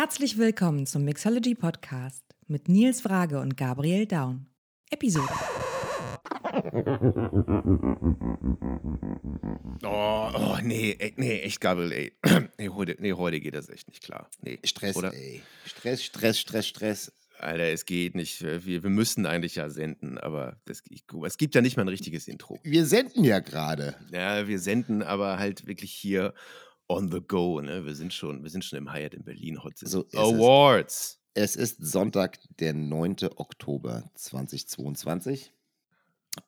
Herzlich willkommen zum Mixology Podcast mit Nils Frage und Gabriel Daun. Episode. Oh, oh nee, ey, nee, echt Gabriel, ey. Nee heute, nee, heute geht das echt nicht klar. Nee, Stress, oder? ey. Stress, Stress, Stress, Stress. Alter, es geht nicht. Wir, wir müssten eigentlich ja senden, aber das, ich, es gibt ja nicht mal ein richtiges Intro. Wir senden ja gerade. Ja, wir senden aber halt wirklich hier on the go. Ne? Wir, sind schon, wir sind schon im Hyatt in Berlin. Heute So ist. Awards. Es ist Sonntag, der 9. Oktober 2022.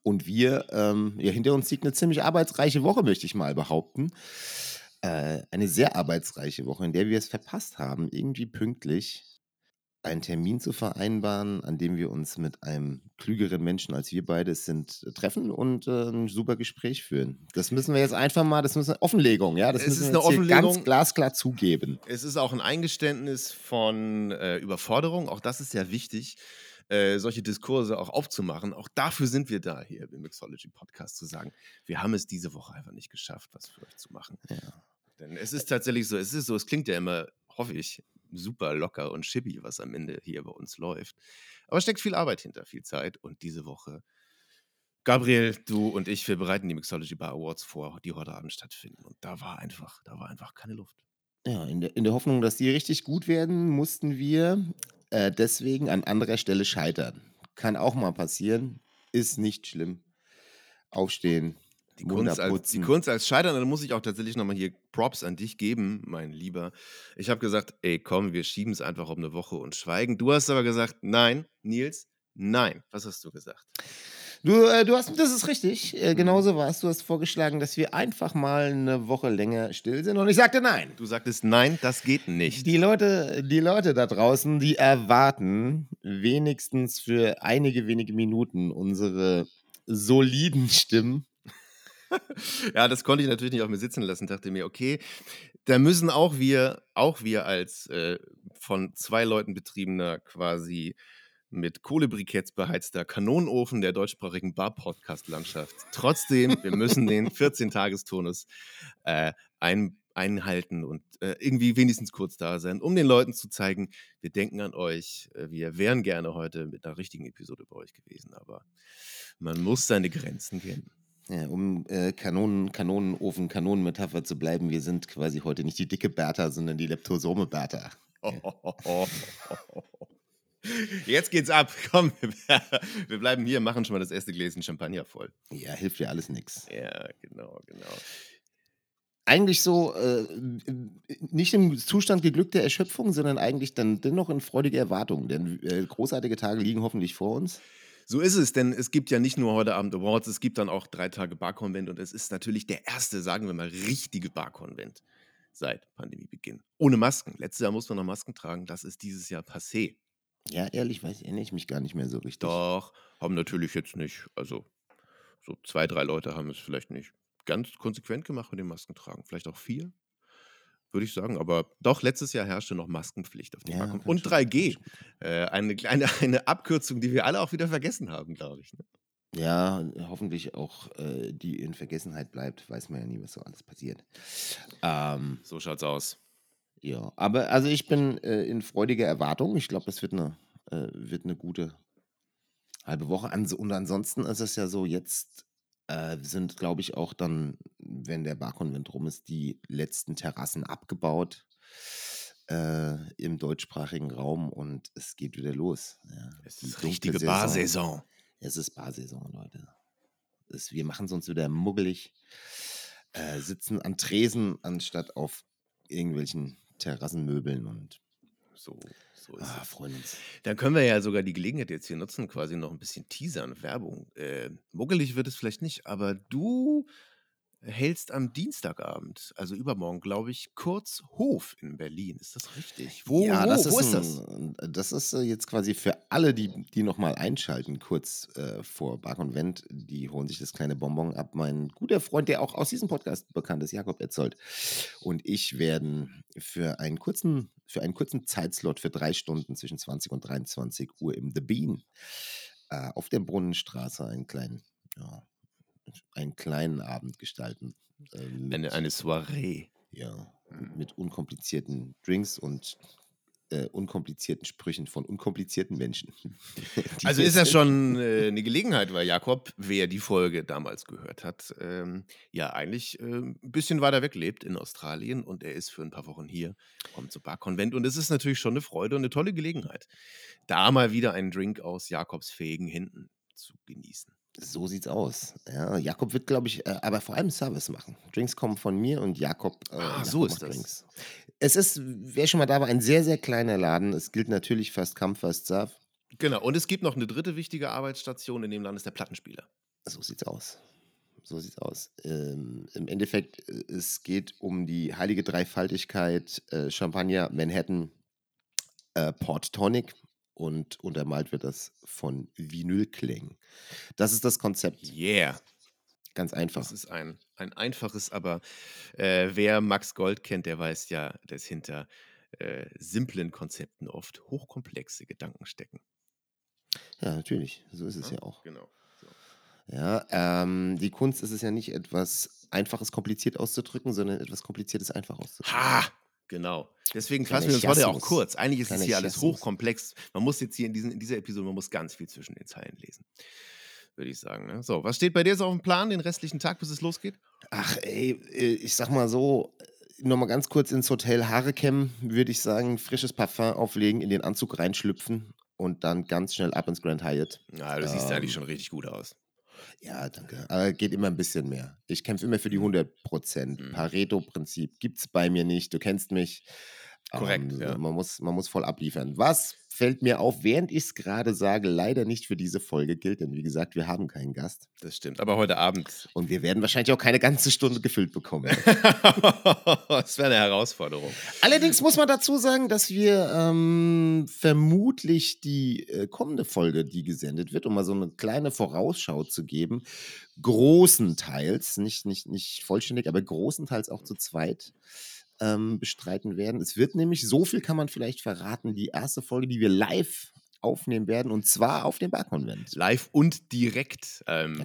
Und wir, ähm, ja, hinter uns liegt eine ziemlich arbeitsreiche Woche, möchte ich mal behaupten. Äh, eine sehr arbeitsreiche Woche, in der wir es verpasst haben, irgendwie pünktlich einen Termin zu vereinbaren, an dem wir uns mit einem klügeren Menschen als wir beide sind äh, treffen und äh, ein super Gespräch führen. Das müssen wir jetzt einfach mal, das ist eine Offenlegung, ja, das Es müssen ist wir eine hier ganz Offenlegung. glasklar zugeben. Es ist auch ein Eingeständnis von äh, Überforderung. Auch das ist ja wichtig, äh, solche Diskurse auch aufzumachen. Auch dafür sind wir da hier im Mixology Podcast zu sagen, wir haben es diese Woche einfach nicht geschafft, was für euch zu machen. Ja. Denn es ist tatsächlich so, es ist so, es klingt ja immer, hoffe ich, super locker und chippy, was am Ende hier bei uns läuft. Aber steckt viel Arbeit hinter, viel Zeit. Und diese Woche, Gabriel, du und ich, wir bereiten die Mixology Bar Awards vor, die heute Abend stattfinden. Und da war einfach, da war einfach keine Luft. Ja, in der, in der Hoffnung, dass die richtig gut werden, mussten wir äh, deswegen an anderer Stelle scheitern. Kann auch mal passieren, ist nicht schlimm. Aufstehen, Die Kunst, als, die. Kunst als Scheitern, da muss ich auch tatsächlich nochmal hier Props an dich geben, mein Lieber. Ich habe gesagt, ey, komm, wir schieben es einfach um eine Woche und schweigen. Du hast aber gesagt, nein, Nils, nein. Was hast du gesagt? Du, äh, du hast, das ist richtig, äh, genauso war es. Du hast vorgeschlagen, dass wir einfach mal eine Woche länger still sind und ich sagte nein. Du sagtest, nein, das geht nicht. Die Leute, die Leute da draußen, die erwarten wenigstens für einige wenige Minuten unsere soliden Stimmen. ja, das konnte ich natürlich nicht auf mir sitzen lassen. Dachte mir, okay, da müssen auch wir, auch wir als äh, von zwei Leuten betriebener quasi mit Kohlebriketts beheizter Kanonenofen der deutschsprachigen Bar-Podcast-Landschaft. Trotzdem, wir müssen den 14-Tagestonus äh, ein, einhalten und äh, irgendwie wenigstens kurz da sein, um den Leuten zu zeigen, wir denken an euch. Äh, wir wären gerne heute mit einer richtigen Episode bei euch gewesen, aber man muss seine Grenzen kennen. Ja, um äh, Kanonen, Kanonenofen, Kanonenmetapher zu bleiben, wir sind quasi heute nicht die dicke Bertha, sondern die Leptosome Bertha. Jetzt geht's ab. Komm, wir bleiben hier, machen schon mal das erste Gläschen Champagner voll. Ja, hilft ja alles nichts. Ja, genau, genau. Eigentlich so äh, nicht im Zustand geglückter Erschöpfung, sondern eigentlich dann dennoch in freudiger Erwartung, denn äh, großartige Tage liegen hoffentlich vor uns. So ist es, denn es gibt ja nicht nur heute Abend Awards, es gibt dann auch drei Tage Barkonvent und es ist natürlich der erste, sagen wir mal, richtige Barkonvent seit Pandemiebeginn. Ohne Masken. Letztes Jahr mussten wir noch Masken tragen, das ist dieses Jahr passé. Ja, ehrlich, weiß erinnere ich mich gar nicht mehr so richtig. Doch, haben natürlich jetzt nicht, also so zwei, drei Leute haben es vielleicht nicht ganz konsequent gemacht mit dem Maskentragen. Vielleicht auch vier, würde ich sagen. Aber doch, letztes Jahr herrschte noch Maskenpflicht auf dem Ja, kann Und schon- 3G. kann schon. Äh, eine kleine eine Abkürzung, die wir alle auch wieder vergessen haben, glaube ich. Ne? Ja, hoffentlich auch äh, die in Vergessenheit bleibt, weiß man ja nie, was so alles passiert. Ähm, So schaut's aus. ja, aber also ich bin äh, in freudiger Erwartung. Ich glaube, das wird eine, äh, wird eine gute halbe Woche. Und ansonsten ist es ja so, jetzt äh, sind, glaube ich, auch dann, wenn der Barkonvent rum ist, die letzten Terrassen abgebaut äh, im deutschsprachigen Raum und es geht wieder los. Ja. Es Die ist dunkle richtige Saison. Barsaison. Es ist Barsaison, Leute. Es, wir machen es uns wieder muggelig, äh, sitzen an Tresen anstatt auf irgendwelchen Terrassenmöbeln und So, so ist ah, es. freuen uns. Dann können wir ja sogar die Gelegenheit jetzt hier nutzen, quasi noch ein bisschen Teasern, Werbung. Äh, muggelig wird es vielleicht nicht, aber du hältst am Dienstagabend, also übermorgen, glaube ich, kurz Hof in Berlin. Ist das richtig? Wo, ja, wo, das wo ist, ist das? ein, das ist äh, jetzt quasi für alle, die, die nochmal einschalten, kurz äh, vor Barkonvent, die holen sich das kleine Bonbon ab. Mein guter Freund, der auch aus diesem Podcast bekannt ist, Jakob Etzold, und ich werden für einen kurzen, für einen kurzen Zeitslot für drei Stunden zwischen 20 und 23 Uhr im The Bean äh, auf der Brunnenstraße einen kleinen, ja, einen kleinen Abend gestalten. äh, mit- Eine, eine Soiree. ja, Mhm. mit unkomplizierten Drinks und äh, unkomplizierten Sprüchen von unkomplizierten Menschen. also ist das schon äh, eine Gelegenheit, weil Jakob, wer die Folge damals gehört hat, ähm, ja eigentlich äh, ein bisschen weiter weg lebt in Australien und er ist für ein paar Wochen hier, kommt zum Barkonvent und es ist natürlich schon eine Freude und eine tolle Gelegenheit, da mal wieder einen Drink aus Jakobs fähigen Händen zu genießen. So sieht's aus. Ja, Jakob wird, glaube ich, äh, aber vor allem Service machen. Drinks kommen von mir und Jakob. Äh, ah, so ist das. Drinks. Es ist, wer schon mal da war, ein sehr, sehr kleiner Laden. Es gilt natürlich First Come, First Serve. Genau. Und es gibt noch eine dritte wichtige Arbeitsstation in dem Land, ist der Plattenspieler. So sieht's aus. So sieht's aus. Ähm, Im Endeffekt, äh, es geht um die heilige Dreifaltigkeit äh, Champagner, Manhattan, äh, Port Tonic und untermalt wird das von Vinylklängen. Das ist das Konzept. Yeah. Ganz einfach. Das ist ein, ein einfaches, aber äh, wer Max Gold kennt, der weiß ja, dass hinter äh, simplen Konzepten oft hochkomplexe Gedanken stecken. Ja, natürlich. So ist es ja, ja auch. Genau. So. Ja, ähm, die Kunst ist es ja nicht etwas Einfaches kompliziert auszudrücken, sondern etwas Kompliziertes einfach auszudrücken. Ha! Genau. Deswegen fassen wir uns heute auch kurz. Eigentlich ist es hier alles hochkomplex. Man muss jetzt hier in, diesen, in dieser Episode, man muss ganz viel zwischen den Zeilen lesen. Würde ich sagen. Ne? So, was steht bei dir so auf dem Plan den restlichen Tag, bis es losgeht? Ach, ey, äh, ich sag mal so, nochmal ganz kurz ins Hotel Haare kämmen, würde ich sagen, frisches Parfum auflegen, in den Anzug reinschlüpfen und dann ganz schnell ab ins Grand Hyatt. Ja, du ähm, siehst eigentlich schon richtig gut aus. Ja, danke. Aber geht immer ein bisschen mehr. Ich kämpfe immer für die 100 Prozent. Mhm. Pareto-Prinzip gibt es bei mir nicht. Du kennst mich. Korrekt. Ähm, ja. man, muss, man muss voll abliefern. Was fällt mir auf, während ich es gerade sage, leider nicht für diese Folge gilt, denn wie gesagt, wir haben keinen Gast. Das stimmt, aber heute Abend. Und wir werden wahrscheinlich auch keine ganze Stunde gefüllt bekommen. das wäre eine Herausforderung. Allerdings muss man dazu sagen, dass wir ähm, vermutlich die äh, kommende Folge, die gesendet wird, um mal so eine kleine Vorausschau zu geben, großenteils, nicht, nicht, nicht vollständig, aber großenteils auch zu zweit ähm, bestreiten werden. Es wird nämlich, so viel kann man vielleicht verraten, die erste Folge, die wir live aufnehmen werden und zwar auf dem Barkonvent. Live und direkt. Ähm.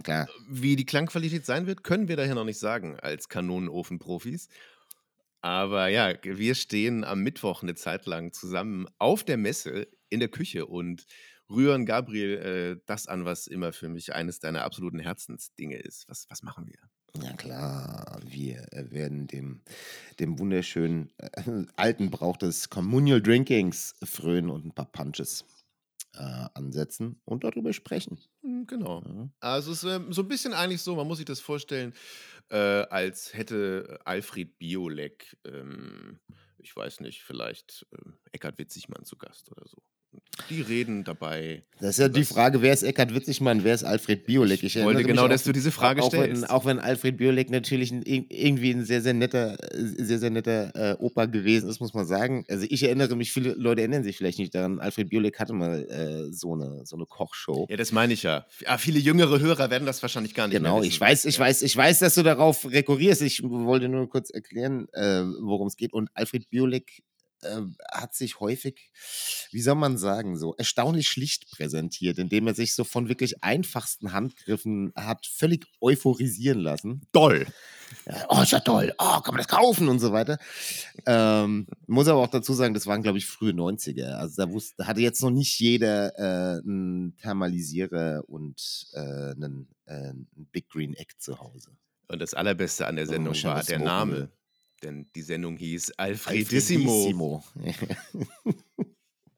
Wie die Klangqualität sein wird, können wir daher noch nicht sagen als Kanonenofen-Profis. Aber ja, wir stehen am Mittwoch eine Zeit lang zusammen auf der Messe in der Küche und rühren Gabriel äh, das an, was immer für mich eines deiner absoluten Herzensdinge ist. Was, was machen wir? Ja klar, wir äh, werden dem, dem wunderschönen äh, alten Brauch des Communal Drinkings frönen und ein paar Punches äh, ansetzen und darüber sprechen. Hm, genau. Ja. Also es ist äh, so ein bisschen eigentlich so, man muss sich das vorstellen, äh, als hätte Alfred Biolek, ähm, ich weiß nicht, vielleicht äh, Eckhard Witzigmann zu Gast oder so. Die reden dabei. Das ist ja die Frage, wer ist Eckhard Witzigmann, wer ist Alfred Biolek? Ich, ich wollte genau, dass du diese Frage auch stellst. Wenn, auch wenn Alfred Biolek natürlich ein, irgendwie ein sehr, sehr netter, sehr, sehr netter äh, Opa gewesen ist, muss man sagen. Also ich erinnere mich, viele Leute erinnern sich vielleicht nicht daran, Alfred Biolek hatte mal äh, so, eine, so eine Kochshow. Ja, das meine ich ja. ja. Viele jüngere Hörer werden das wahrscheinlich gar nicht Genau, ich weiß, ich ja. weiß, ich weiß, dass du darauf rekurrierst. Ich wollte nur kurz erklären, äh, worum es geht. Und Alfred Biolek äh, hat sich häufig, wie soll man sagen, so erstaunlich schlicht präsentiert, indem er sich so von wirklich einfachsten Handgriffen hat völlig euphorisieren lassen. Toll. Ja, oh, ist ja toll. Oh, kann man das kaufen und so weiter. Ähm, muss aber auch dazu sagen, das waren, glaube ich, frühe 90er. Also da wusste, hatte jetzt noch nicht jeder äh, einen Thermalisierer und äh, einen, äh, einen Big Green Egg zu Hause. Und das Allerbeste an der Sendung war der Name denn die Sendung hieß Alfredissimo. Alfredissimo.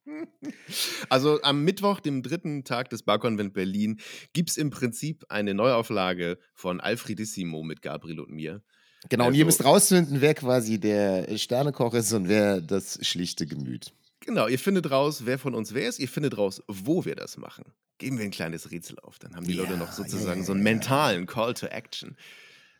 also am Mittwoch, dem dritten Tag des Barkonvent Berlin, gibt es im Prinzip eine Neuauflage von Alfredissimo mit Gabriel und mir. Genau, also, und ihr also müsst rausfinden, wer quasi der Sternekoch ist und wer das schlichte Gemüt. Genau, ihr findet raus, wer von uns wer ist, ihr findet raus, wo wir das machen. Geben wir ein kleines Rätsel auf, dann haben die ja, Leute noch sozusagen ja, so einen mentalen Call to Action.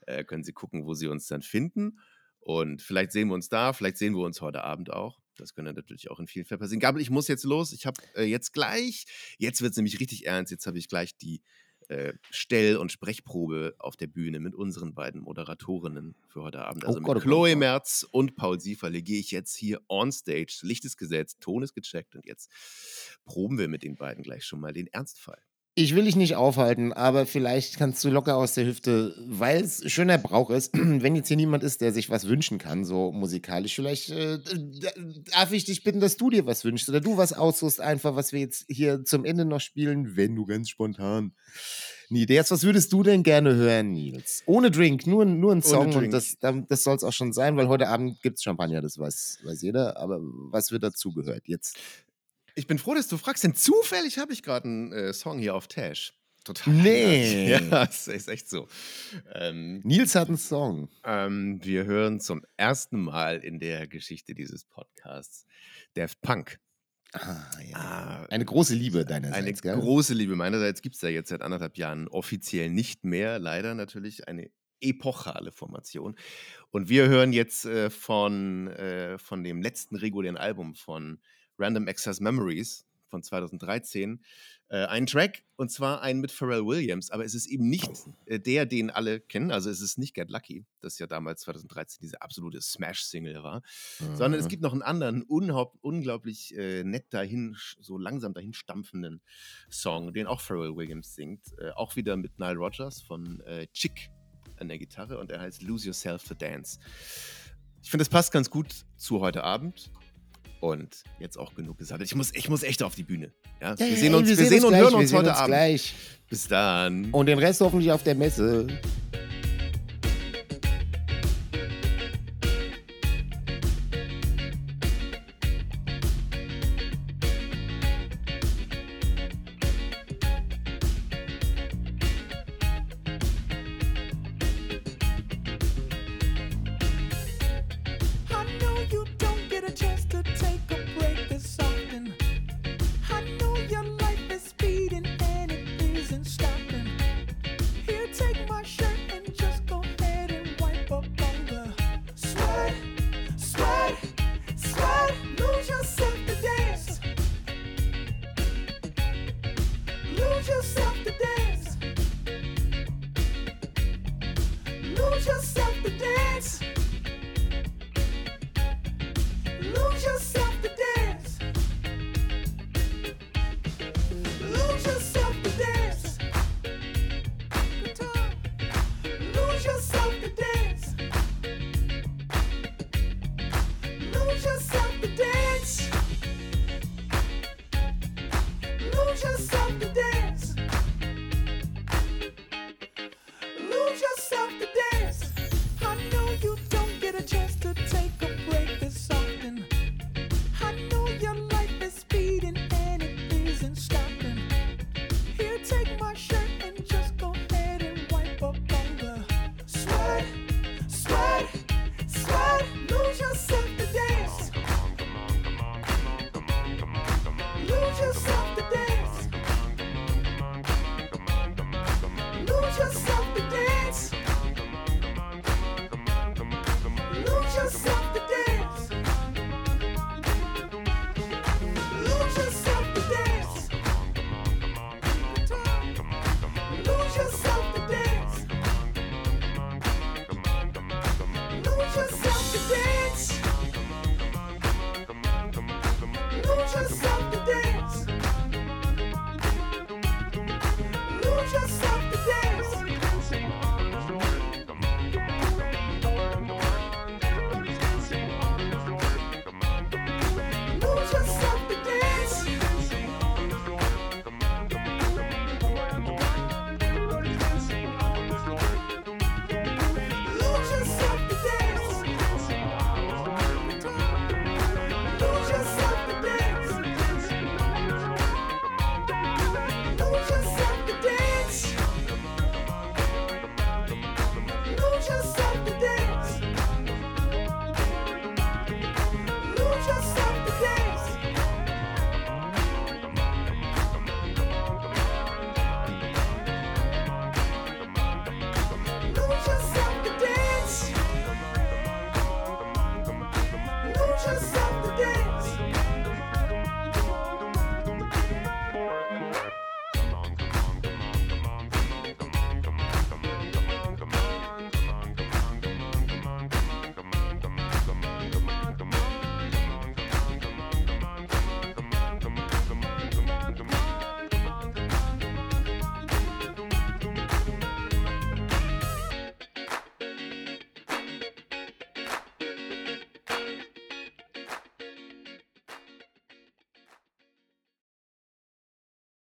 Äh, können sie gucken, wo sie uns dann finden. Und vielleicht sehen wir uns da, vielleicht sehen wir uns heute Abend auch. Das könnte natürlich auch in vielen Fällen passieren. Gabriel, ich muss jetzt los. Ich habe äh, jetzt gleich, jetzt wird es nämlich richtig ernst. Jetzt habe ich gleich die äh, Stell- und Sprechprobe auf der Bühne mit unseren beiden Moderatorinnen für heute Abend. Oh also oh Gott, mit Chloe oh Merz und Paul Sieferle gehe ich jetzt hier on stage. Licht ist gesetzt, Ton ist gecheckt und jetzt proben wir mit den beiden gleich schon mal den Ernstfall. Ich will dich nicht aufhalten, aber vielleicht kannst du locker aus der Hüfte, weil es schöner Brauch ist, wenn jetzt hier niemand ist, der sich was wünschen kann, so musikalisch, vielleicht äh, darf ich dich bitten, dass du dir was wünschst oder du was aussuchst, einfach, was wir jetzt hier zum Ende noch spielen, wenn du ganz spontan eine Idee hast. Was würdest du denn gerne hören, Nils? Ohne Drink, nur, nur ein Song und das, das soll es auch schon sein, weil heute Abend gibt es Champagner, das weiß, weiß jeder, aber was wird dazugehört jetzt? Ich bin froh, dass du fragst, denn zufällig habe ich gerade einen äh, Song hier auf Tash. Total. Nee. Ja, das ist echt so. Ähm, Nils hat einen Song. Ähm, wir hören zum ersten Mal in der Geschichte dieses Podcasts Daft Punk. Ah, ja. Ah, eine große Liebe deinerseits. Eine gell? große Liebe meinerseits gibt es ja jetzt seit anderthalb Jahren offiziell nicht mehr. Leider natürlich eine epochale Formation. Und wir hören jetzt äh, von, äh, von dem letzten regulären Album von Random Access Memories von 2013 äh, einen Track und zwar einen mit Pharrell Williams, aber es ist eben nicht äh, der, den alle kennen. Also es ist nicht Get Lucky, das ja damals 2013 diese absolute Smash-Single war, mhm. sondern es mhm. gibt noch einen anderen unglaublich äh, nett dahin, so langsam dahin stampfenden Song, den auch Pharrell Williams singt, äh, auch wieder mit Nile Rodgers von äh, Chick an der Gitarre und er heißt Lose Yourself to Dance. Ich finde, es passt ganz gut zu heute Abend. Und jetzt auch genug gesagt. Ich muss, ich muss echt auf die Bühne. Ja? wir sehen uns, wir, wir sehen, und gleich, hören uns heute uns Abend. Gleich. Bis dann. Und den Rest hoffentlich auf der Messe.